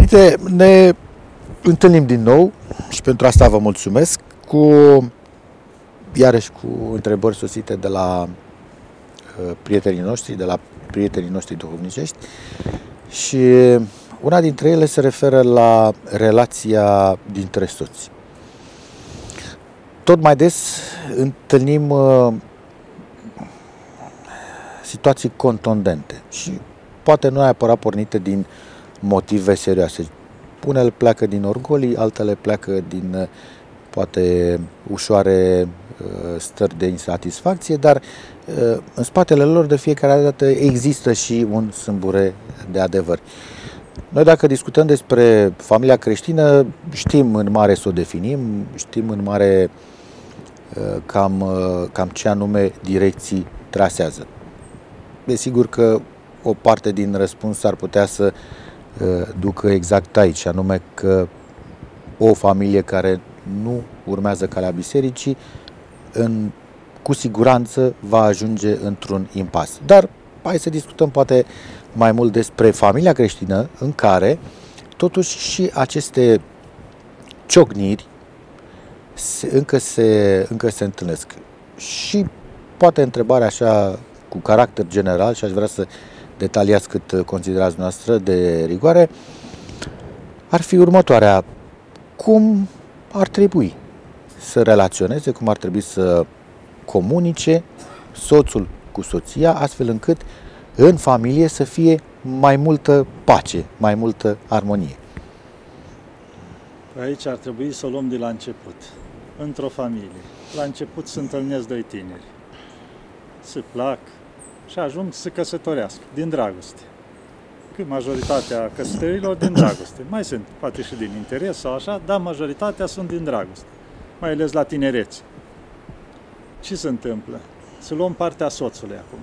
Părinte, ne întâlnim din nou și pentru asta vă mulțumesc cu, iarăși cu întrebări sosite de la uh, prietenii noștri, de la prietenii noștri duhovnicești și una dintre ele se referă la relația dintre soți. Tot mai des întâlnim uh, situații contundente și poate nu neapărat pornite din motive serioase. Unele pleacă din orgolii, altele pleacă din uh, poate ușoare uh, stări de insatisfacție, dar uh, în spatele lor de fiecare dată există și un sâmbure de adevăr. Noi dacă discutăm despre familia creștină, știm în mare să o definim, știm în mare cam, cam ce anume direcții trasează. Desigur că o parte din răspuns ar putea să ducă exact aici, anume că o familie care nu urmează calea bisericii, în, cu siguranță va ajunge într-un impas. Dar hai să discutăm poate mai mult despre familia creștină în care totuși și aceste ciocniri se, încă, se, încă se întâlnesc. Și poate întrebarea așa cu caracter general și aș vrea să detaliați cât considerați noastră de rigoare, ar fi următoarea. Cum ar trebui să relaționeze, cum ar trebui să comunice soțul cu soția, astfel încât în familie să fie mai multă pace, mai multă armonie. Aici ar trebui să o luăm de la început. Într-o familie. La început se întâlnesc doi tineri. Se plac, și ajung să se căsătorească, din dragoste. Că majoritatea căsătorilor din dragoste. Mai sunt, poate și din interes sau așa, dar majoritatea sunt din dragoste. Mai ales la tinerețe. Ce se întâmplă? Să luăm partea soțului acum.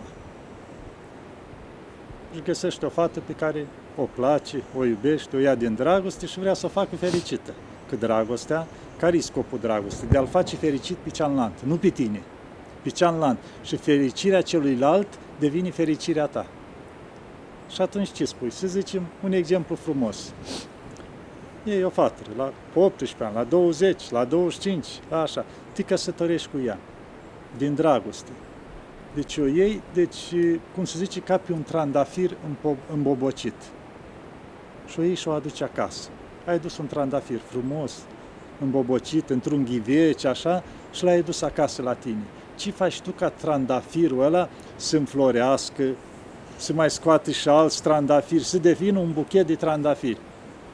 Și găsește o fată pe care o place, o iubește, o ia din dragoste și vrea să o facă fericită. Că dragostea, care e scopul dragostei? De a-l face fericit pe cealaltă, nu pe tine, pe cealaltă. Și fericirea celuilalt devine fericirea ta. Și atunci ce spui? Să zicem un exemplu frumos. E o fată la 18 ani, la 20, la 25, la așa. Te căsătorești cu ea, din dragoste. Deci o iei, deci, cum se zice, ca pe un trandafir îmbobocit. Și o iei și o aduci acasă. Ai dus un trandafir frumos, îmbobocit, într-un ghiveci, așa, și l-ai dus acasă la tine ce faci tu ca trandafirul ăla să înflorească, să mai scoate și alți trandafiri, să devină un buchet de trandafiri.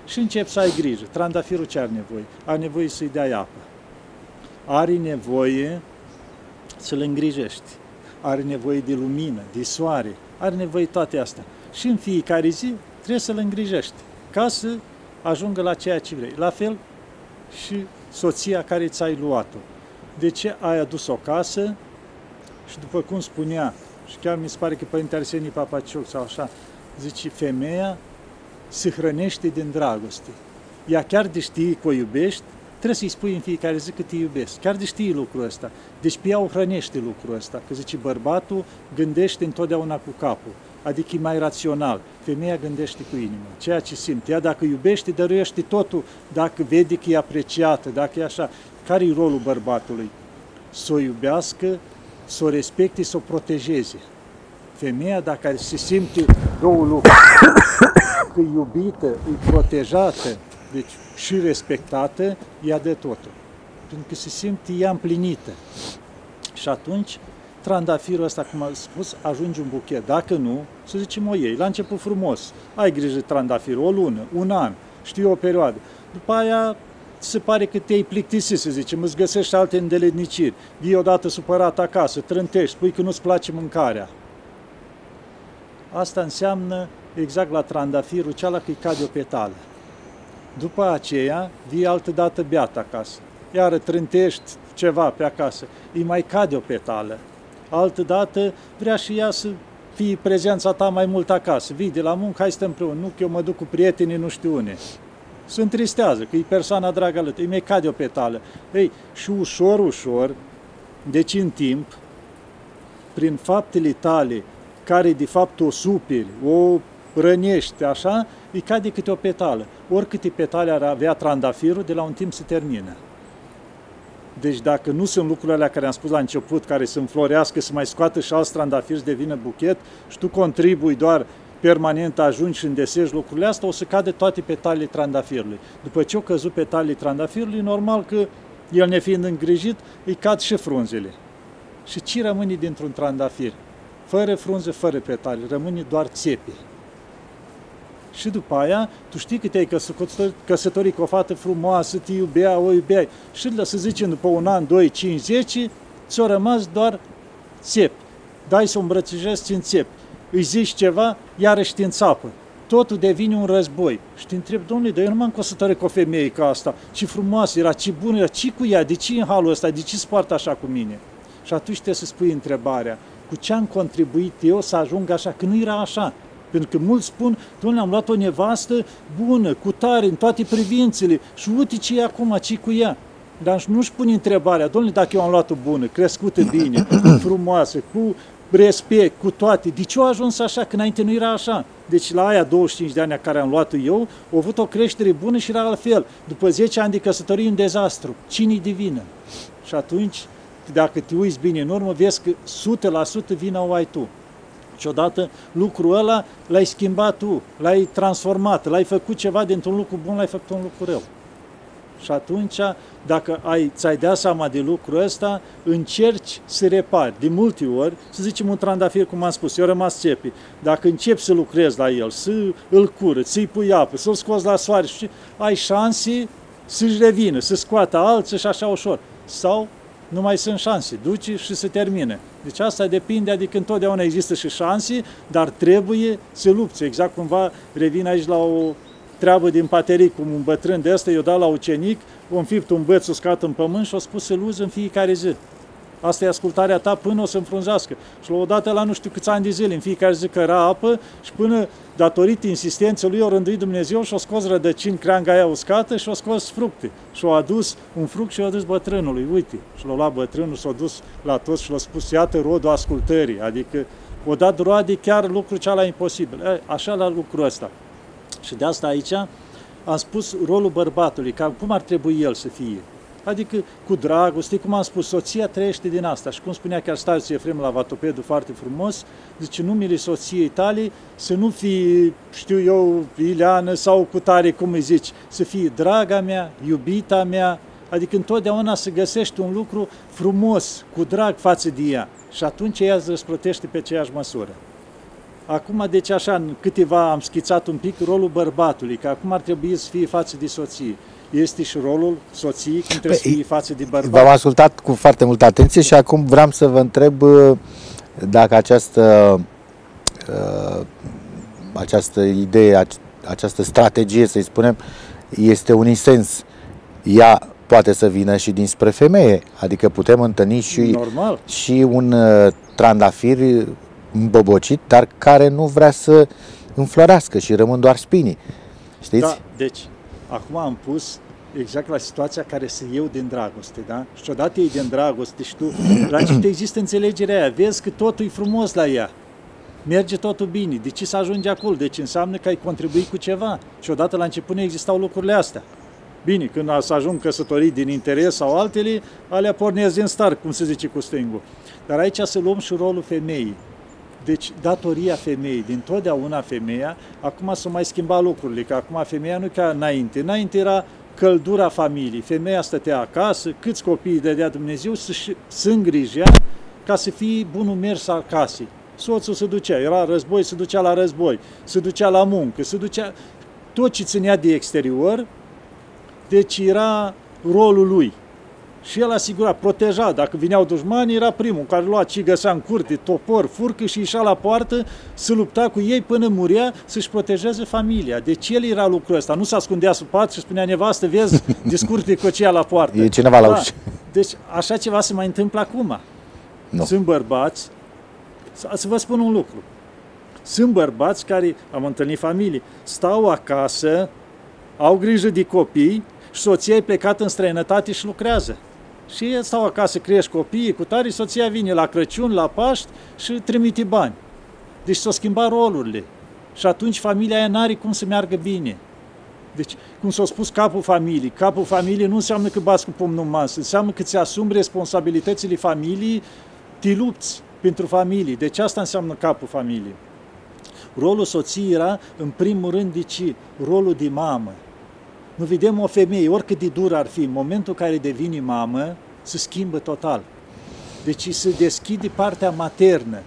Și începi să ai grijă. Trandafirul ce are nevoie? Are nevoie să-i dai apă. Are nevoie să-l îngrijești. Are nevoie de lumină, de soare. Are nevoie toate astea. Și în fiecare zi trebuie să-l îngrijești ca să ajungă la ceea ce vrei. La fel și soția care ți-ai luat-o de ce ai adus o casă și după cum spunea, și chiar mi se pare că Părinte Arsenii Papacioc sau așa, zice, femeia se hrănește din dragoste. Ea chiar de știi că o iubești, trebuie să-i spui în fiecare zi că te iubesc. Chiar de știi lucrul ăsta. Deci pe ea o hrănește lucrul ăsta. Că zice, bărbatul gândește întotdeauna cu capul. Adică e mai rațional. Femeia gândește cu inima. Ceea ce simte. Ea dacă iubește, dăruiește totul. Dacă vede că e apreciată, dacă e așa. Care e rolul bărbatului? Să o iubească, să o respecte, să o protejeze. Femeia, dacă se simte două lucruri, că e iubită, e protejată, deci și respectată, ea de totul. Pentru că se simte ea împlinită. Și atunci, trandafirul ăsta, cum am spus, ajunge un buchet. Dacă nu, să zicem o iei. La început frumos, ai grijă de trandafirul, o lună, un an, știu o perioadă. După aia se pare că te-ai plictisit, să zicem, îți găsești alte îndeletniciri, vii odată supărat acasă, trântești, spui că nu-ți place mâncarea. Asta înseamnă exact la trandafirul ceala că îi cade o petală. După aceea, vii altă dată beat acasă. Iar trântești ceva pe acasă, îi mai cade o petală. Altă dată vrea și ea să fie prezența ta mai mult acasă. Vii de la muncă, hai stăm împreună. Nu, că eu mă duc cu prietenii, nu știu unde se întristează, că e persoana dragă alături, îi mai cade o petală. Ei, și ușor, ușor, deci în timp, prin faptele tale, care de fapt o superi, o rănești, așa, îi cade câte o petală. Oricâte petale ar avea trandafirul, de la un timp se termină. Deci dacă nu sunt lucrurile alea care am spus la început, care să înflorească, să mai scoată și alți trandafiri să devină buchet și tu contribui doar permanent ajungi și îndesești lucrurile astea, o să cade toate petalele trandafirului. După ce au căzut petalele trandafirului, normal că el nefiind îngrijit, îi cad și frunzele. Și ce rămâne dintr-un trandafir? Fără frunze, fără petale, rămâne doar țepe. Și după aia, tu știi că te-ai căsătorit cu o fată frumoasă, te iubea, o iubeai. Și să zicem, după un an, doi, cinci, zece, ți-au rămas doar țepi. Dai să o îmbrățișezi, ți țepi. Îi zici ceva, iarăși te înțapă. Totul devine un război. Și te întreb, domnule, dar eu nu m-am căsătorit cu o femeie ca asta. Ce frumoasă era, ce bună era, ce cu ea, de ce în halul ăsta, de ce se poartă așa cu mine? Și atunci trebuie să spui întrebarea, cu ce am contribuit eu să ajung așa, că nu era așa. Pentru că mulți spun, domnule, am luat o nevastă bună, cu tare, în toate privințele și uite ce e acum, ce cu ea. Dar nu-și pun întrebarea, domnule, dacă eu am luat-o bună, crescută bine, frumoasă, cu respect, cu toate, de ce a ajuns așa, că înainte nu era așa? Deci la aia 25 de ani care am luat eu, au avut o creștere bună și era altfel. După 10 ani de căsătorie, un dezastru. Cine-i de vină? Și atunci, dacă te uiți bine în urmă, vezi că 100% vina o ai tu. Și odată lucrul ăla l-ai schimbat tu, l-ai transformat, l-ai făcut ceva dintr-un lucru bun, l-ai făcut un lucru rău. Și atunci, dacă ai, ți-ai dea seama de lucrul ăsta, încerci să repari. De multe ori, să zicem un trandafir, cum am spus, eu rămas țepi. Dacă începi să lucrezi la el, să îl curăți, să-i pui apă, să-l scoți la soare, și ai șanse să-și revină, să scoată alții și așa ușor. Sau nu mai sunt șanse, duci și se termine. Deci asta depinde, adică întotdeauna există și șanse, dar trebuie să lupți. Exact cumva revin aici la o treabă din paterii, cum un bătrân de ăsta, eu dat la ucenic, o înfipt un băț uscat în pământ și o spus să-l uzi în fiecare zi. Asta e ascultarea ta până o să înfrunzească. Și la o dată la nu știu câți ani de zile, în fiecare zi căra apă și până, datorită insistenței lui, o rânduit Dumnezeu și o scos rădăcini creanga aia uscată și o scos fructe. Și o adus un fruct și o adus bătrânului. Uite, și l-a luat bătrânul, s-a dus la toți și l-a spus, iată rodul ascultării. Adică o dat roade chiar lucrul cea imposibil. Așa la lucrul ăsta. Și de asta aici am spus rolul bărbatului, ca cum ar trebui el să fie. Adică cu dragoste, cum am spus, soția trăiește din asta. Și cum spunea chiar Starius Efrem la Vatopedu foarte frumos, zice numele soției tale să nu fie, știu eu, Ileană sau cu tare, cum îi zici, să fie draga mea, iubita mea, adică întotdeauna să găsești un lucru frumos, cu drag față de ea. Și atunci ea îți răsplătește pe aceeași măsură. Acum, deci așa, în câteva am schițat un pic rolul bărbatului, că acum ar trebui să fie față de soție. Este și rolul soției cum trebuie păi, să fie față de bărbat. V-am ascultat cu foarte multă atenție și acum vreau să vă întreb uh, dacă această, uh, această idee, această strategie, să-i spunem, este unisens. Ea poate să vină și dinspre femeie, adică putem întâlni și, Normal. și un uh, trandafir îmbobocit, dar care nu vrea să înflorească și rămân doar spinii. Știți? Da, deci, acum am pus exact la situația care se eu din dragoste, da? Și odată e din dragoste și tu, la început există înțelegerea aia, vezi că totul e frumos la ea, merge totul bine, de ce să ajungi acolo? Deci înseamnă că ai contribuit cu ceva. Și odată la început nu existau lucrurile astea. Bine, când să ajung căsătorit din interes sau altele, alea pornesc din start, cum se zice cu stângul. Dar aici să luăm și rolul femeii. Deci, datoria femeii, din totdeauna femeia, acum s-au mai schimbat lucrurile, că acum femeia nu ca înainte. Înainte era căldura familiei. Femeia stătea acasă, câți copii dădea Dumnezeu să, să îngrijea ca să fie bunul mers al casei. Soțul se ducea, era război, se ducea la război, se ducea la muncă, se ducea... Tot ce ținea de exterior, deci era rolul lui. Și el asigura, proteja, dacă vineau dușmani, era primul care lua ce găsea în curte, topor, furcă și ieșea la poartă să lupta cu ei până murea să-și protejeze familia. Deci el era lucrul ăsta, nu se ascundea sub pat și spunea nevastă, vezi, discurte cocea la poartă. E cineva la da. ușă. Deci așa ceva se mai întâmplă acum. Nu. Sunt bărbați, să vă spun un lucru, sunt bărbați care, am întâlnit familii, stau acasă, au grijă de copii și soția e plecat în străinătate și lucrează. Și stau acasă, crești copiii cu tare, soția vine la Crăciun, la Paști și trimite bani. Deci s-au schimbat rolurile. Și atunci familia aia n-are cum să meargă bine. Deci, cum s-a spus capul familiei, capul familiei nu înseamnă că bați cu pumnul mas, înseamnă că ți asumi responsabilitățile familiei, te lupți pentru familie. Deci asta înseamnă capul familiei. Rolul soției era, în primul rând, deci, rolul de mamă. Nu vedem o femeie, oricât de dur ar fi, în momentul în care devine mamă, se schimbă total. Deci se deschide partea maternă.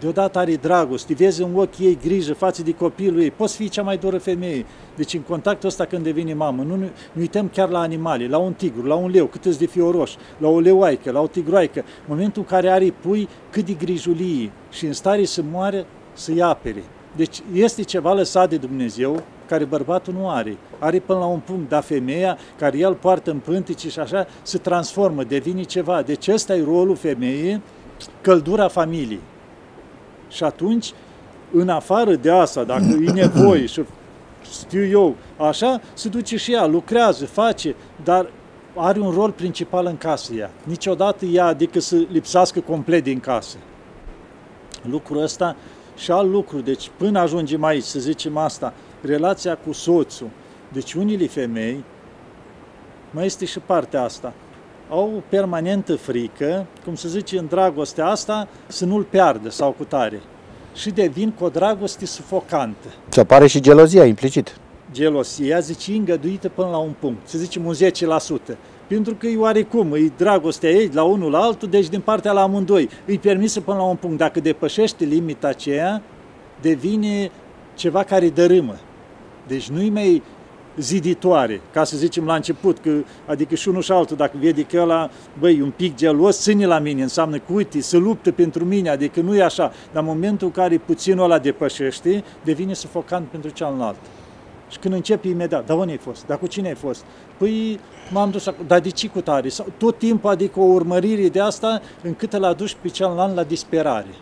Deodată are dragoste, vezi în ochii ei grijă față de copilul ei. Poți fi cea mai dură femeie. Deci în contactul ăsta când devine mamă, nu, nu uităm chiar la animale, la un tigru, la un leu, cât de fioroș, la o leoaică, la o tigroaică. În momentul în care are pui, cât de grijulie și în stare să moare, să-i apere. Deci este ceva lăsat de Dumnezeu care bărbatul nu are. Are până la un punct, dar femeia care el poartă în pântici și așa se transformă, devine ceva. Deci ăsta e rolul femeii, căldura familiei. Și atunci, în afară de asta, dacă e nevoie și știu eu, așa, se duce și ea, lucrează, face, dar are un rol principal în casă ea. Niciodată ea, adică să lipsească complet din casă. Lucrul ăsta și alt lucru, deci până ajungem aici, să zicem asta, relația cu soțul. Deci unele femei, mai este și partea asta, au o permanentă frică, cum se zice în dragostea asta, să nu-l piardă sau cu tare. Și devin cu o dragoste sufocantă. Și apare și gelozia implicit. Gelosia, zice, îngăduită până la un punct, să zicem un 10%. Pentru că e oarecum, e dragostea ei la unul la altul, deci din partea la amândoi. Îi permisă până la un punct. Dacă depășește limita aceea, devine ceva care dărâmă. Deci nu-i mai ziditoare, ca să zicem la început, că, adică și unul și altul, dacă vede că ăla, băi, un pic gelos, ține la mine, înseamnă că, uite, se luptă pentru mine, adică nu e așa, dar în momentul în care puținul ăla depășește, devine sufocant pentru cealaltă. Și când începe imediat, dar unde ai fost? Dar cu cine ai fost? Păi m-am dus acolo, dar de ce cu tare? Sau, tot timpul, adică o urmărire de asta, încât îl aduci pe celălalt la disperare.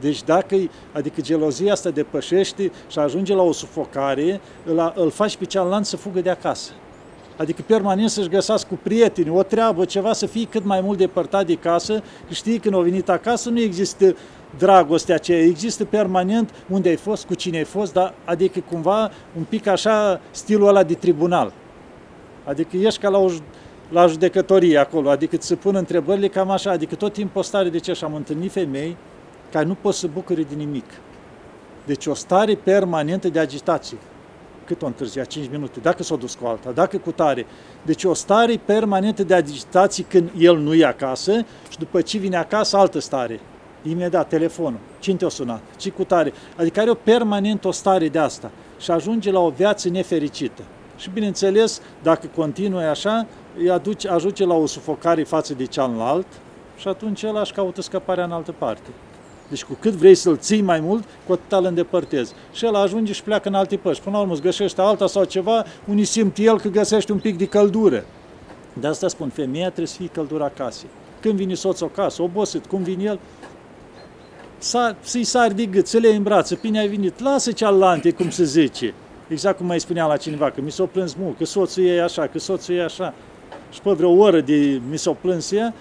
Deci dacă, adică gelozia asta depășește și ajunge la o sufocare, îl, îl faci pe cealaltă să fugă de acasă. Adică permanent să-și găsească cu prieteni, o treabă, ceva, să fie cât mai mult depărtat de casă, că știi când au venit acasă nu există dragostea aceea, există permanent unde ai fost, cu cine ai fost, dar adică cumva un pic așa stilul ăla de tribunal. Adică ești ca la o la judecătorie acolo, adică îți se pun întrebările cam așa, adică tot timpul o stare de ce și am întâlnit femei care nu pot să bucure de nimic. Deci o stare permanentă de agitație. Cât o întârzia? 5 minute. Dacă s-a dus cu alta, dacă cu tare. Deci o stare permanentă de agitație când el nu e acasă și după ce vine acasă, altă stare. Imediat, telefonul. Cine te-a sunat? Ce cu tare? Adică are o permanent o stare de asta și ajunge la o viață nefericită. Și bineînțeles, dacă continui așa, îi aduce, ajunge la o sufocare față de cealalt și atunci el aș caută scăparea în altă parte. Deci cu cât vrei să-l ții mai mult, cu atât îl îndepărtezi. Și el ajunge și pleacă în alte părți. Până la urmă îți găsește alta sau ceva, unii simt el că găsește un pic de căldură. De asta spun, femeia trebuie să fie căldura casei. Când vine soțul acasă, obosit, cum vine el, să-i sari de gât, să le în brațe, bine ai venit, lasă cealante, cum se zice. Exact cum mai spunea la cineva, că mi s-o plâns mult, că soțul e așa, că soțul e așa. Și pe vreo oră de mi s-o plâns ea,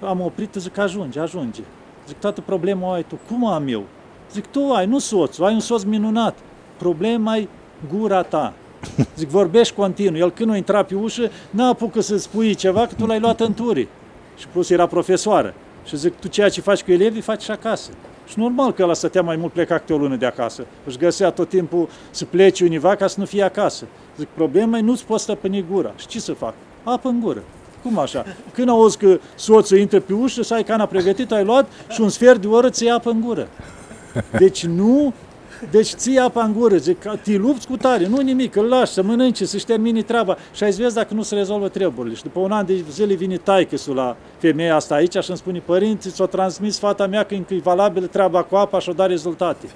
am oprit, zic, ajunge, ajunge. Zic, toată problema o ai tu. Cum am eu? Zic, tu ai, nu soțul, ai un soț minunat. Problema e gura ta. Zic, vorbești continuu. El când nu intra pe ușă, n-a apucă să spui ceva, că tu l-ai luat în turi. Și plus era profesoară. Și zic, tu ceea ce faci cu elevii, faci și acasă. Și normal că ăla stătea mai mult pleca câte o lună de acasă. Își găsea tot timpul să plece univa ca să nu fie acasă. Zic, problema e nu-ți poți stăpâni gura. Și ce să fac? Apă în gură. Cum așa? Când auzi că soțul intră pe ușă, să ai cana pregătită, ai luat și un sfert de oră ți apă în gură. Deci nu deci ții apa în gură, zic, te lupți cu tare, nu nimic, îl lași să mănânce, să-și termine treaba și ai vezi dacă nu se rezolvă treburile. Și după un an de zile vine taică la femeia asta aici și îmi spune, părinți, ți-o transmis fata mea că e valabilă treaba cu apa și o da rezultate.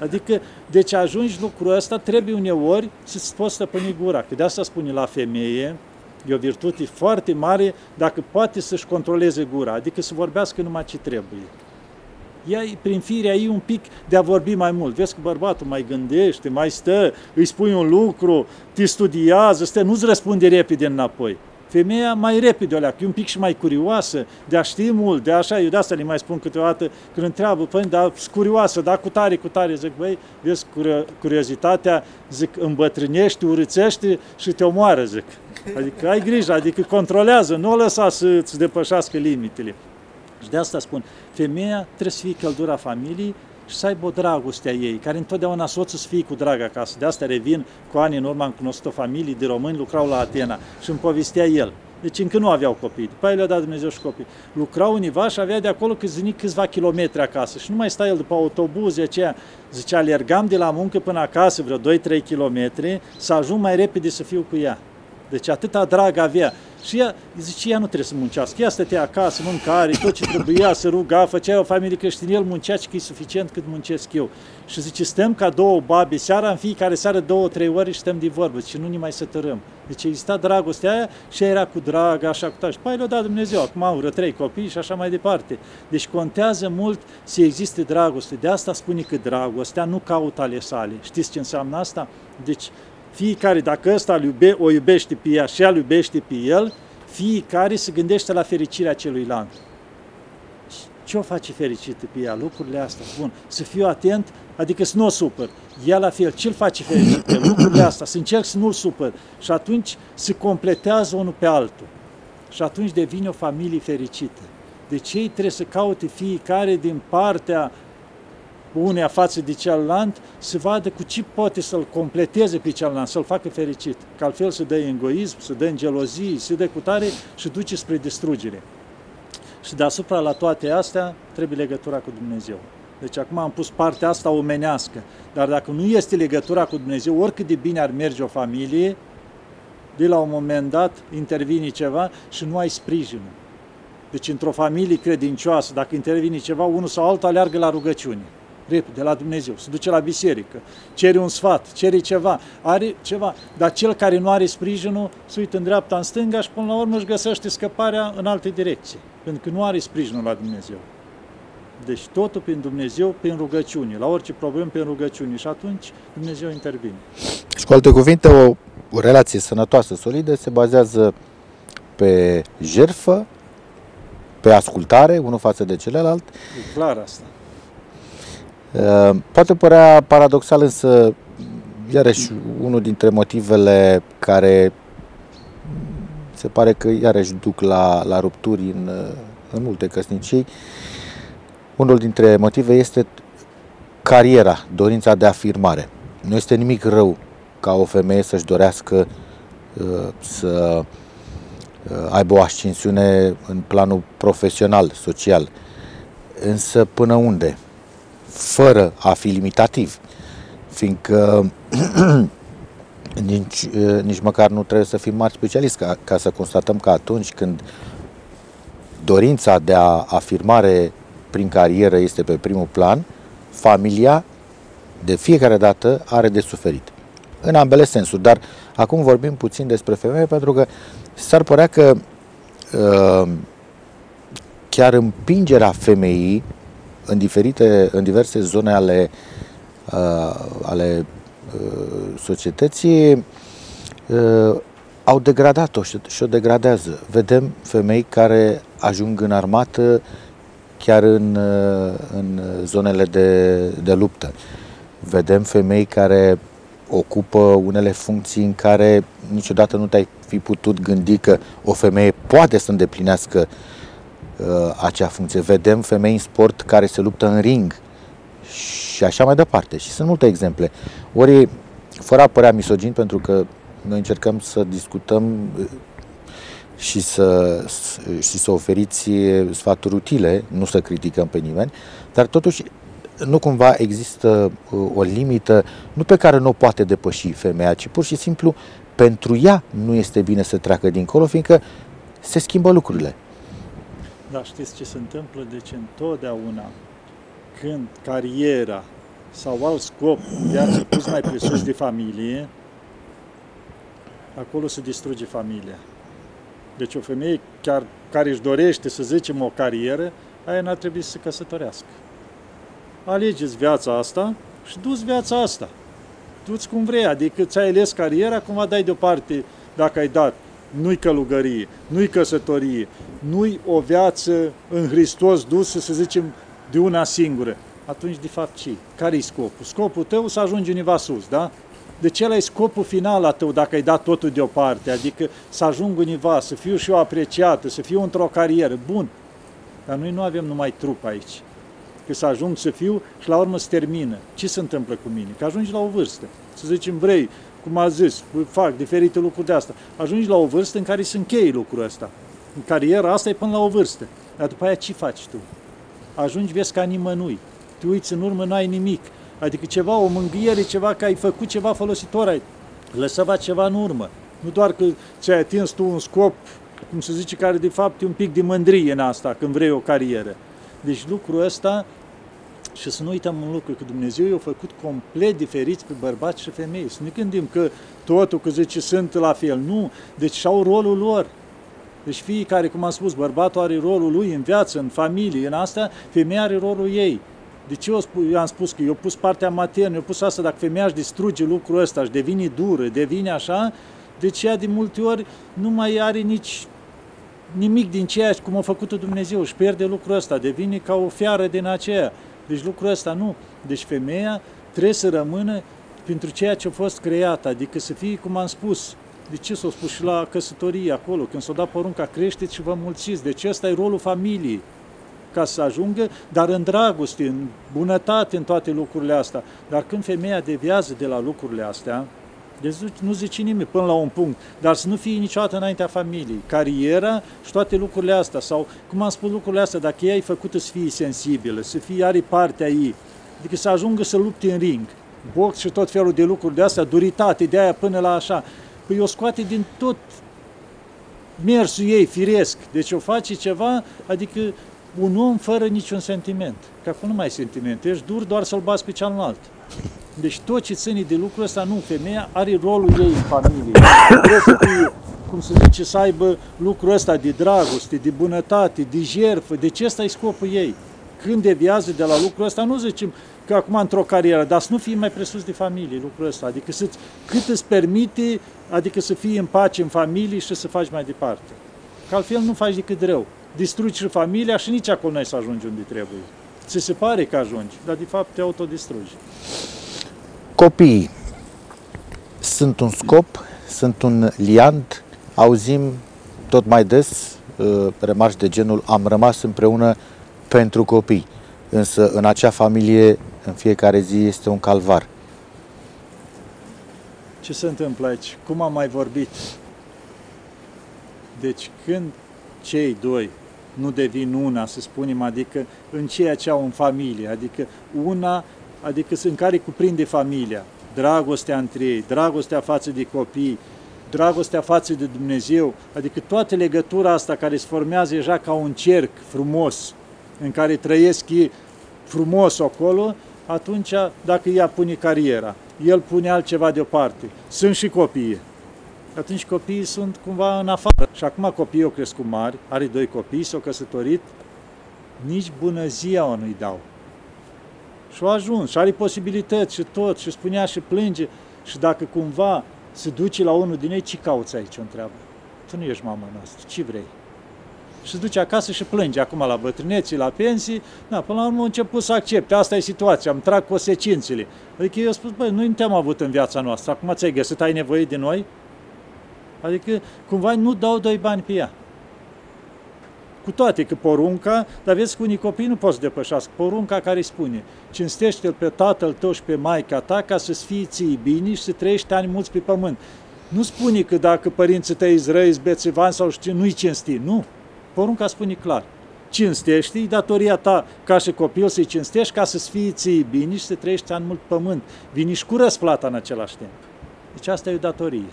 Adică, deci ajungi lucrul ăsta, trebuie uneori să-ți poți stăpâni gura. Că de asta spune la femeie, E o virtute foarte mare dacă poate să-și controleze gura, adică să vorbească numai ce trebuie. Ea, prin firea ei, un pic de a vorbi mai mult. Vezi că bărbatul mai gândește, mai stă, îi spui un lucru, te studiază, stă, nu-ți răspunde repede înapoi. Femeia mai repede o leacă, e un pic și mai curioasă, de a ști mult, de așa, eu de asta le mai spun câteodată când întreabă, păi, dar curioasă, dar cu tare, cu tare, zic, băi, vezi, curiozitatea, zic, îmbătrânește, urâțește și te omoară, zic. Adică ai grijă, adică controlează, nu o lăsa să-ți depășească limitele. Și de asta spun, femeia trebuie să fie căldura familiei și să aibă o dragoste a ei, care întotdeauna soțul să fie cu drag acasă. De asta revin cu ani în urmă, am cunoscut o familie de români, lucrau la Atena și îmi povestea el. Deci încă nu aveau copii. După aia le-a dat Dumnezeu și copii. Lucrau univa și avea de acolo câțiva, câțiva kilometri acasă. Și nu mai sta el după autobuz, aceea. Zicea, alergam de la muncă până acasă vreo 2-3 kilometri să ajung mai repede să fiu cu ea. Deci atâta drag avea. Și ea, zice, ea nu trebuie să muncească. Ea stătea acasă, mâncare, tot ce trebuia, să ruga, făcea o familie creștină, el muncea și că e suficient cât muncesc eu. Și zice, stăm ca două babe, seara, în fiecare seară, două, trei ori și stăm de vorbă și nu ne mai sătărăm. Deci exista dragostea aia și ea era cu drag, așa cu tași. Păi le-a dat Dumnezeu, acum au vreo trei copii și așa mai departe. Deci contează mult să existe dragoste. De asta spune că dragostea nu caută ale sale. Știți ce înseamnă asta? Deci fiecare, dacă ăsta iube, o iubește pe ea și ea iubește pe el, fiecare se gândește la fericirea celuilalt. Ce o face fericită pe ea? Lucrurile astea. Bun. Să fiu atent, adică să nu o supăr. Ea la fel. Ce-l face fericit pe Lucrurile astea. Să încerc să nu-l supăr. Și atunci se completează unul pe altul. Și atunci devine o familie fericită. Deci ei trebuie să caute fiecare din partea unea față de celălalt, să vadă cu ce poate să-l completeze pe celălalt, să-l facă fericit. Că altfel se dă în egoism, se dă în gelozie, se dă cu tare și duce spre distrugere. Și deasupra la toate astea trebuie legătura cu Dumnezeu. Deci acum am pus partea asta omenească. Dar dacă nu este legătura cu Dumnezeu, oricât de bine ar merge o familie, de la un moment dat intervine ceva și nu ai sprijinul. Deci într-o familie credincioasă, dacă intervine ceva, unul sau altul aleargă la rugăciune repede la Dumnezeu, se duce la biserică, cere un sfat, cere ceva, are ceva, dar cel care nu are sprijinul se uită în dreapta, în stânga și până la urmă își găsește scăparea în alte direcții, pentru că nu are sprijinul la Dumnezeu. Deci totul prin Dumnezeu, prin rugăciune, la orice problemă prin rugăciune și atunci Dumnezeu intervine. Și cu alte cuvinte, o, o relație sănătoasă, solidă, se bazează pe jerfă, pe ascultare, unul față de celălalt. E clar asta. Uh, poate părea paradoxal, însă, iarăși, unul dintre motivele care se pare că iarăși duc la, la rupturi în, uh, în multe căsnicii, unul dintre motive este cariera, dorința de afirmare. Nu este nimic rău ca o femeie să-și dorească uh, să aibă o ascensiune în planul profesional, social. Însă până unde? Fără a fi limitativ, fiindcă nici, nici măcar nu trebuie să fim mari specialiști ca, ca să constatăm că atunci când dorința de a afirmare prin carieră este pe primul plan, familia de fiecare dată are de suferit. În ambele sensuri, dar acum vorbim puțin despre femeie pentru că s-ar părea că uh, chiar împingerea femeii în, diferite, în diverse zone ale, uh, ale uh, societății uh, au degradat-o și, și o degradează. Vedem femei care ajung în armată chiar în, uh, în zonele de, de luptă. Vedem femei care ocupă unele funcții în care niciodată nu te-ai fi putut gândi că o femeie poate să îndeplinească uh, uh, acea funcție. Vedem femei în sport care se luptă în ring și așa mai departe. Și sunt multe exemple. Ori, fără a părea misogin, pentru că noi încercăm să discutăm uh, și să, și să oferiți sfaturi utile, nu să criticăm pe nimeni, dar totuși nu cumva există uh, o limită, nu pe care nu o poate depăși femeia, ci pur și simplu pentru ea nu este bine să treacă dincolo, fiindcă se schimbă lucrurile. Dar știți ce se întâmplă? Deci întotdeauna când cariera sau alt scop viață pus mai presus de familie, acolo se distruge familia. Deci o femeie chiar care își dorește, să zicem, o carieră, aia n-ar trebui să se căsătorească. Alegeți viața asta și duți viața asta. Du-ți cum vrei, adică ți-ai ales cariera, acum dai deoparte, dacă ai dat nu-i călugărie, nu-i căsătorie, nu-i o viață în Hristos dusă, să zicem, de una singură. Atunci, de fapt, ce? Care-i scopul? Scopul tău să ajungi undeva sus, da? De ce e scopul final al tău dacă ai dat totul deoparte? Adică să ajung undeva, să fiu și eu apreciată, să fiu într-o carieră. Bun, dar noi nu avem numai trup aici. Că să ajung să fiu și la urmă se termină. Ce se întâmplă cu mine? Că ajungi la o vârstă. Să zicem, vrei, cum a zis, fac diferite lucruri de asta. Ajungi la o vârstă în care se încheie lucrul ăsta. În cariera asta e până la o vârstă. Dar după aia ce faci tu? Ajungi, vezi ca nimănui. Tu uiți în urmă, nu ai nimic. Adică ceva, o mângâiere, ceva că ai făcut ceva folositor, ai lăsat ceva în urmă. Nu doar că ți-ai atins tu un scop, cum se zice, care de fapt e un pic de mândrie în asta, când vrei o carieră. Deci lucrul ăsta, și să nu uităm un lucru, că Dumnezeu i-a făcut complet diferiți pe bărbați și femei. Să ne gândim că totul, că zice, sunt la fel. Nu, deci au rolul lor. Deci fiecare, cum am spus, bărbatul are rolul lui în viață, în familie, în asta, femeia are rolul ei. De ce eu, eu am spus că eu pus partea maternă, eu pus asta, dacă femeia își distruge lucrul ăsta, își devine dură, devine așa, deci ea de multe ori nu mai are nici nimic din ceea cum a făcut Dumnezeu, își pierde lucrul ăsta, devine ca o fiară din aceea. Deci lucrul ăsta nu. Deci femeia trebuie să rămână pentru ceea ce a fost creată, adică să fie, cum am spus, de ce s-a spus și la căsătorie acolo, când s-a dat porunca, creșteți și vă mulțiți. Deci ăsta e rolul familiei ca să ajungă, dar în dragoste, în bunătate, în toate lucrurile astea. Dar când femeia deviază de la lucrurile astea, deci nu zice nimic până la un punct, dar să nu fie niciodată înaintea familiei. Cariera și toate lucrurile astea, sau cum am spus lucrurile astea, dacă ea e făcută să fie sensibilă, să fie, are partea ei, adică să ajungă să lupte în ring, box și tot felul de lucruri de astea, duritate de aia până la așa, păi o scoate din tot mersul ei firesc. Deci o face ceva, adică un om fără niciun sentiment. Că acum nu mai ai sentiment, ești dur doar să-l bați pe cealaltă. Deci tot ce ține de lucrul ăsta, nu, femeia are rolul ei în familie. Trebuie să fie, cum se zice, să aibă lucrul ăsta de dragoste, de bunătate, de jertfă. Deci ăsta e scopul ei. Când deviază de la lucrul ăsta, nu zicem că acum într-o carieră, dar să nu fii mai presus de familie lucrul ăsta. Adică să cât îți permite, adică să fii în pace în familie și să faci mai departe. Că altfel nu faci decât rău distrugi și familia și nici acolo nu ai să ajungi unde trebuie. Ți se pare că ajungi, dar de fapt te autodistrugi. Copiii sunt un scop, sunt un liant, auzim tot mai des uh, remarci de genul am rămas împreună pentru copii, însă în acea familie în fiecare zi este un calvar. Ce se întâmplă aici? Cum am mai vorbit? Deci când cei doi nu devin una, să spunem, adică în ceea ce au în familie, adică una, adică în care cuprinde familia, dragostea între ei, dragostea față de copii, dragostea față de Dumnezeu, adică toată legătura asta care se formează deja ca un cerc frumos, în care trăiesc ei frumos acolo, atunci dacă ea pune cariera, el pune altceva deoparte, sunt și copii atunci copiii sunt cumva în afară. Și acum copiii au crescut mari, are doi copii, s-au căsătorit, nici bună ziua nu-i dau. Și au ajuns, și are posibilități și tot, și spunea și plânge. Și dacă cumva se duce la unul din ei, ce cauți aici, o întreabă. Tu nu ești mama noastră, ce vrei? Și se duce acasă și plânge acum la bătrâneții, la pensii. Da, până la urmă a început să accepte. Asta e situația, îmi trag consecințele. Adică eu spus, băi, nu te-am avut în viața noastră, acum ți-ai găsit, ai nevoie de noi? Adică cumva nu dau doi bani pe ea. Cu toate că porunca, dar vezi că unii copii nu pot să depășească. Porunca care îi spune, cinstește-l pe tatăl tău și pe maica ta ca să-ți fii ție bine și să trăiești ani mulți pe pământ. Nu spune că dacă părinții tăi îți răi, bețevani sau știu, nu-i cinsti. Nu. Porunca spune clar. Cinstește, e datoria ta ca și copil să-i cinstești ca să-ți fii ție bine și să trăiești ani mult pământ. Vini și cu răsplata în același timp. Deci asta e o datorie.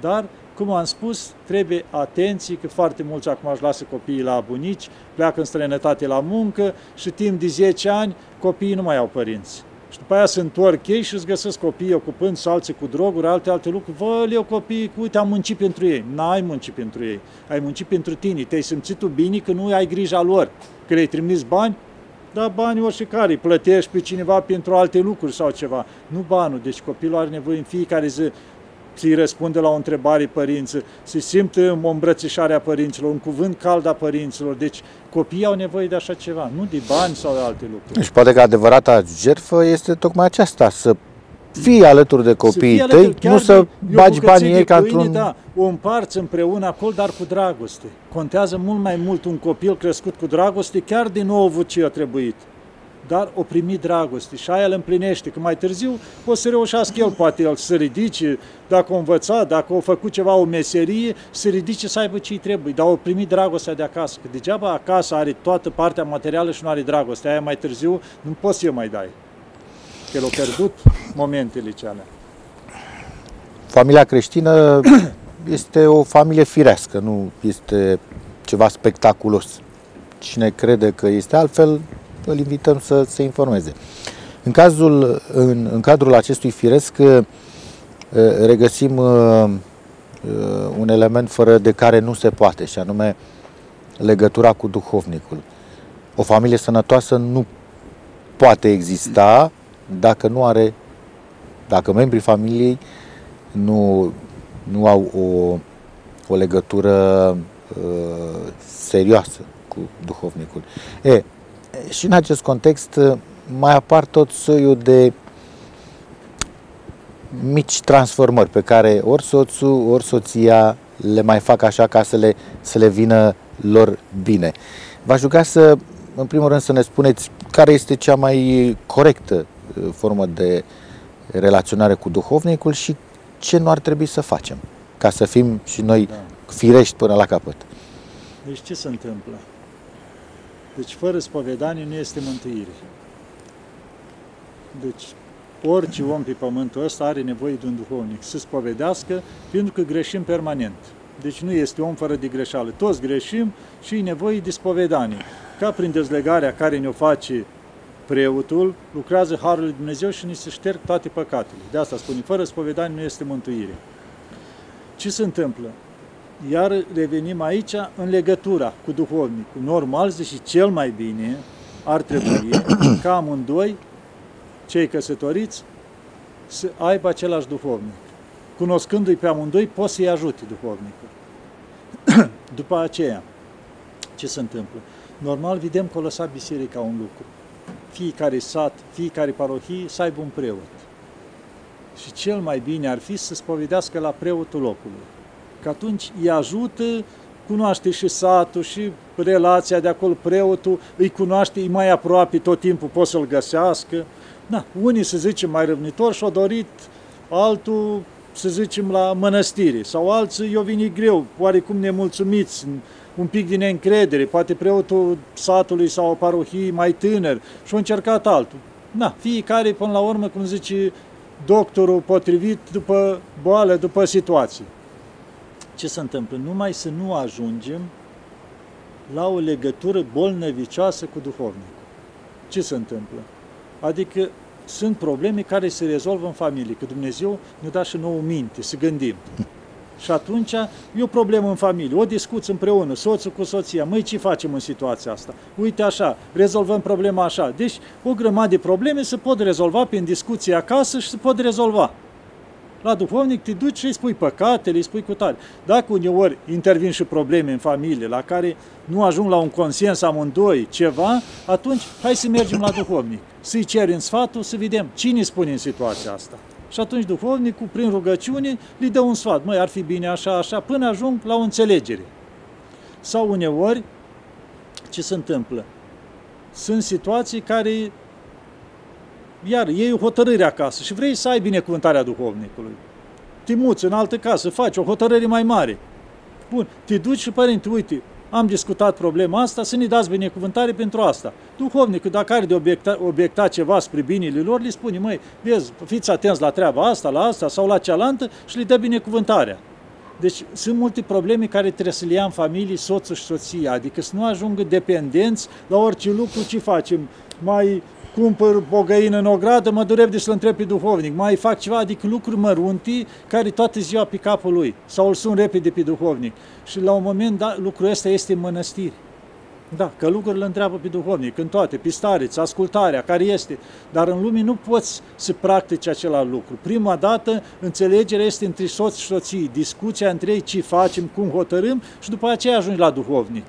Dar, cum am spus, trebuie atenție că foarte mulți acum își lasă copiii la bunici, pleacă în străinătate la muncă și timp de 10 ani copiii nu mai au părinți. Și după aia se întorc ei și îți găsesc copiii ocupând și alții cu droguri, alte alte lucruri. Vă, eu copiii, uite, am muncit pentru ei. N-ai muncit pentru ei. Ai muncit pentru tine. Te-ai simțit tu bine că nu ai grija lor. Că le-ai trimis bani, da banii oricare, îi plătești pe cineva pentru alte lucruri sau ceva. Nu banul. Deci copilul are nevoie în fiecare zi să-i răspunde la o întrebare părință, să simtă o îmbrățișare a părinților, un cuvânt cald a părinților. Deci copiii au nevoie de așa ceva, nu de bani sau de alte lucruri. Și poate că adevărata jertfă este tocmai aceasta, să fii alături de copiii tăi, nu să bagi banii ei ca într-un... Da, o împarți împreună acolo, dar cu dragoste. Contează mult mai mult un copil crescut cu dragoste, chiar din nou ce a trebuit dar o primi dragoste și aia îl împlinește, că mai târziu o să reușească el, poate el să ridice, dacă a învățat, dacă a făcut ceva, o meserie, să ridice să aibă ce-i trebuie, dar o primi dragostea de acasă, că degeaba acasă are toată partea materială și nu are dragoste, aia mai târziu nu poți să mai dai, că el a pierdut momentele cele. Familia creștină este o familie firească, nu este ceva spectaculos. Cine crede că este altfel, îl invităm să se informeze. În, cazul, în, în cadrul acestui firesc uh, regăsim uh, uh, un element fără de care nu se poate, și anume legătura cu duhovnicul. O familie sănătoasă nu poate exista dacă nu are, dacă membrii familiei nu, nu au o, o legătură uh, serioasă cu duhovnicul. E, și în acest context uh, mai apar tot soiul de mici transformări pe care ori soțul, ori soția le mai fac așa ca să le, să le vină lor bine. V-aș ruga să, în primul rând, să ne spuneți care este cea mai corectă uh, formă de relaționare cu duhovnicul și ce nu ar trebui să facem ca să fim și noi da. firești până la capăt. Deci ce se întâmplă? Deci fără spovedanie nu este mântuire. Deci orice om pe pământul ăsta are nevoie de un duhovnic să spovedească pentru că greșim permanent. Deci nu este om fără de greșeală. Toți greșim și e nevoie de spovedanie. Ca prin dezlegarea care ne-o face preotul, lucrează Harul lui Dumnezeu și ni se șterg toate păcatele. De asta spune, fără spovedanie nu este mântuire. Ce se întâmplă? Iar revenim aici în legătura cu duhovnicul. Normal, și cel mai bine ar trebui ca amândoi, cei căsătoriți, să aibă același duhovnic. Cunoscându-i pe amândoi, poți să-i ajute duhovnicul. După aceea, ce se întâmplă? Normal, vedem că o lăsat biserica un lucru. Fiecare sat, fiecare parohie să aibă un preot. Și cel mai bine ar fi să spovedească la preotul locului că atunci îi ajută, cunoaște și satul și relația de acolo, preotul, îi cunoaște, îi mai aproape tot timpul, poate să-l găsească. Da, unii, să zicem, mai răvnitori și-au dorit altul, să zicem, la mănăstire, sau alții i-au venit greu, oarecum nemulțumiți, un pic din încredere, poate preotul satului sau parohii mai tânăr și au încercat altul. Da, fiecare, până la urmă, cum zice doctorul potrivit după boală, după situație ce se întâmplă? Numai să nu ajungem la o legătură bolnăvicioasă cu duhovnicul. Ce se întâmplă? Adică sunt probleme care se rezolvă în familie, că Dumnezeu ne dă și nouă minte, să gândim. Și atunci e o problemă în familie, o discuți împreună, soțul cu soția, măi, ce facem în situația asta? Uite așa, rezolvăm problema așa. Deci o grămadă de probleme se pot rezolva prin discuție acasă și se pot rezolva. La duhovnic te duci și îi spui păcatele, îi spui cu tare. Dacă uneori intervin și probleme în familie la care nu ajung la un consens amândoi ceva, atunci hai să mergem la duhovnic, să-i cerem sfatul, să vedem cine spune în situația asta. Și atunci duhovnicul, prin rugăciune, îi dă un sfat. Măi, ar fi bine așa, așa, până ajung la o înțelegere. Sau uneori, ce se întâmplă? Sunt situații care iar iei o hotărâre acasă și vrei să ai binecuvântarea duhovnicului. Te muți în altă casă, faci o hotărâre mai mare. Bun, te duci și părinte, uite, am discutat problema asta, să ne dați binecuvântare pentru asta. Duhovnicul, dacă are de obiecta, obiecta ceva spre binele lor, le spune, măi, vezi, fiți atenți la treaba asta, la asta sau la cealaltă și le dă binecuvântarea. Deci sunt multe probleme care trebuie să le ia în familie soțul și soția, adică să nu ajungă dependenți la orice lucru ce facem. Mai cumpăr o găină în ogradă, mă dureb de să-l întreb pe duhovnic, mai fac ceva, adică lucruri mărunti care toată ziua pe capul lui, sau îl sun repede pe duhovnic. Și la un moment dat lucrul ăsta este în mănăstiri. Da, călugărul îl întreabă pe duhovnic, în toate, pe stareți, ascultarea, care este. Dar în lume nu poți să practici același lucru. Prima dată, înțelegerea este între soți și soții, discuția între ei, ce facem, cum hotărâm și după aceea ajungi la duhovnic.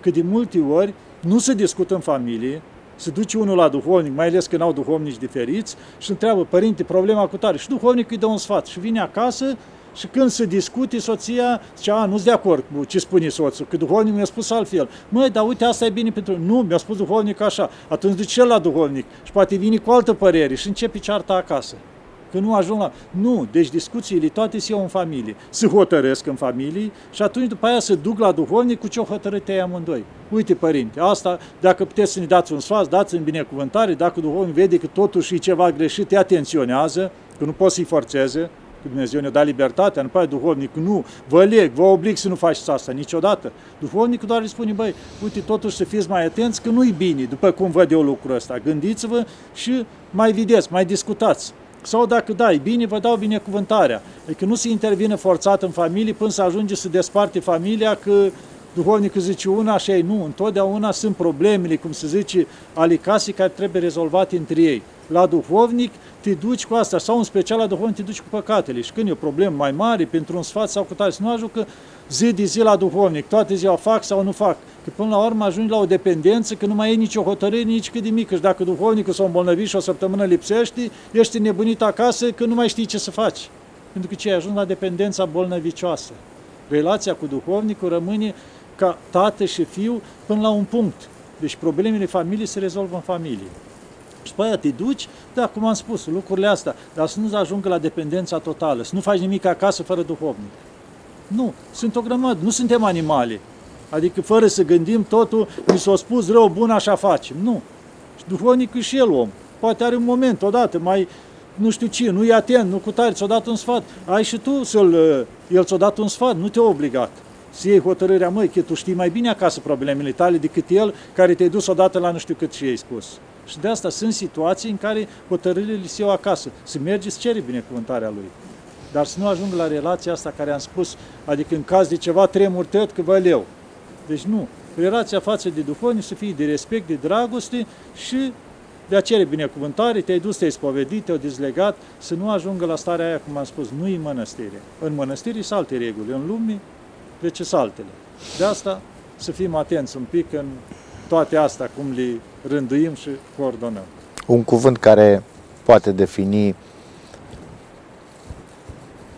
Că de multe ori nu se discută în familie, se duce unul la duhovnic, mai ales când au duhovnici diferiți, și întreabă, părinte, problema cu tare. Și duhovnicul îi dă un sfat și vine acasă și când se discute, soția zice, a, nu-s de acord cu ce spune soțul, că duhovnicul mi-a spus altfel. Măi, dar uite, asta e bine pentru... Nu, mi-a spus duhovnic așa. Atunci duce el la duhovnic și poate vine cu altă părere și începe cearta acasă. Că nu ajung la... Nu, deci discuțiile toate se iau în familie. Se hotărăsc în familie și atunci după aia se duc la duhovnic cu ce-o hotărât ei amândoi. Uite, părinte, asta, dacă puteți să ne dați un sfat, dați în binecuvântare, dacă duhovnic vede că totuși e ceva greșit, te atenționează, că nu poți să-i forțeze, că Dumnezeu ne-a dat libertatea, nu poate duhovnicul, nu, vă leg, vă oblig să nu faceți asta niciodată. Duhovnicul doar îi spune, băi, uite, totuși să fiți mai atenți că nu-i bine, după cum văd eu lucrul ăsta. Gândiți-vă și mai vedeți, mai discutați. Sau dacă dai bine, vă dau binecuvântarea. Adică nu se intervine forțat în familie până să ajunge să desparte familia că duhovnicul zice una și ei nu. Întotdeauna sunt problemele, cum se zice, ale casei care trebuie rezolvate între ei. La duhovnic te duci cu asta, sau în special la duhovnic te duci cu păcatele. Și când e o problemă mai mare, pentru un sfat sau cu tare, să nu ajung că zi de zi la duhovnic, toate ziua fac sau nu fac. Că până la urmă ajungi la o dependență, că nu mai e nicio hotărâre, nici cât de mică. Și dacă duhovnicul s-a îmbolnăvit și o săptămână lipsești, ești nebunit acasă că nu mai știi ce să faci. Pentru că ce ai ajuns la dependența bolnăvicioasă. Relația cu duhovnicul rămâne ca tată și fiu până la un punct. Deci problemele familiei se rezolvă în familie. Și după aia te duci, da, cum am spus, lucrurile astea, dar să nu ajungă la dependența totală, să nu faci nimic acasă fără duhovnic. Nu, sunt o grămadă, nu suntem animale. Adică fără să gândim totul, mi s-a spus rău, bun, așa facem. Nu. Și duhovnicul și el om. Poate are un moment, odată, mai nu știu ce, nu e atent, nu cu tare, ți-a dat un sfat. Ai și tu să-l, el ți-a dat un sfat, nu te-a obligat. Să iei hotărârea, măi, că tu știi mai bine acasă problemele tale decât el, care te-ai dus odată la nu știu cât și ai spus. Și de asta sunt situații în care hotărârile li se iau acasă. Să mergi, să ceri binecuvântarea lui. Dar să nu ajung la relația asta care am spus, adică în caz de ceva tremur tăt că vă leu. Deci nu. Relația față de duhovnic să fie de respect, de dragoste și de a cere binecuvântare, te-ai dus, te-ai spovedit, te-ai dezlegat, să nu ajungă la starea aia, cum am spus, nu în mănăstire. În mănăstire sunt alte reguli, în lume, de ce sunt altele. De asta să fim atenți un pic în toate astea, cum le rânduim și coordonăm. Un cuvânt care poate defini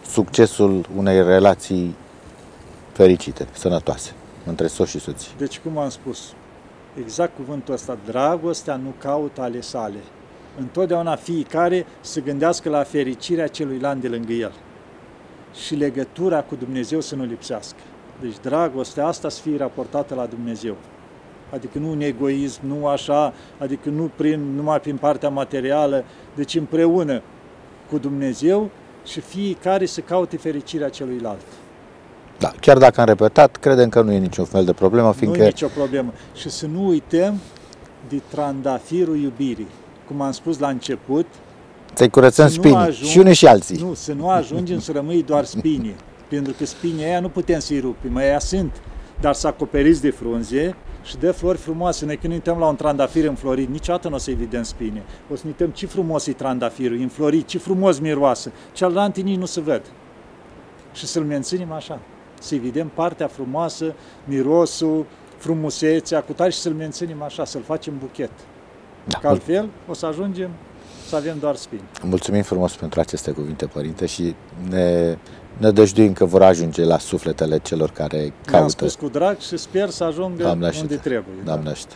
succesul unei relații fericite, sănătoase, între soț și soție. Deci, cum am spus, exact cuvântul ăsta, dragostea nu caută ale sale. Întotdeauna fiecare să gândească la fericirea celuilalt de lângă el și legătura cu Dumnezeu să nu lipsească. Deci dragostea asta să fie raportată la Dumnezeu. Adică nu un egoism, nu așa, adică nu prin, numai prin partea materială, deci împreună cu Dumnezeu și fiecare să caute fericirea celuilalt. Da, chiar dacă am repetat, credem că nu e niciun fel de problemă, fiindcă... Nu e nicio problemă. Și să nu uităm de trandafirul iubirii. Cum am spus la început, să-i curățăm spini, ajung, și unii și alții. Nu, să nu ajungem să rămâi doar spini, pentru că spinii aia nu putem să-i rupim, aia sunt, dar să acoperiți de frunze și de flori frumoase. Noi când ne uităm la un trandafir înflorit, niciodată nu o să-i vedem spine. O să ne uităm ce frumos e trandafirul, înflorit, ce frumos miroasă. Cealaltă nici nu se văd. Și să-l menținem așa. Să-i vedem partea frumoasă, mirosul, frumusețea, cu tare și să-l menținem așa, să-l facem buchet. Da. Că altfel o să ajungem să avem doar spini. Mulțumim frumos pentru aceste cuvinte, Părinte, și ne, ne dăjduim că vor ajunge la sufletele celor care caută. am spus cu drag și sper să ajungă Doamne unde trebuie. Doamne ajută.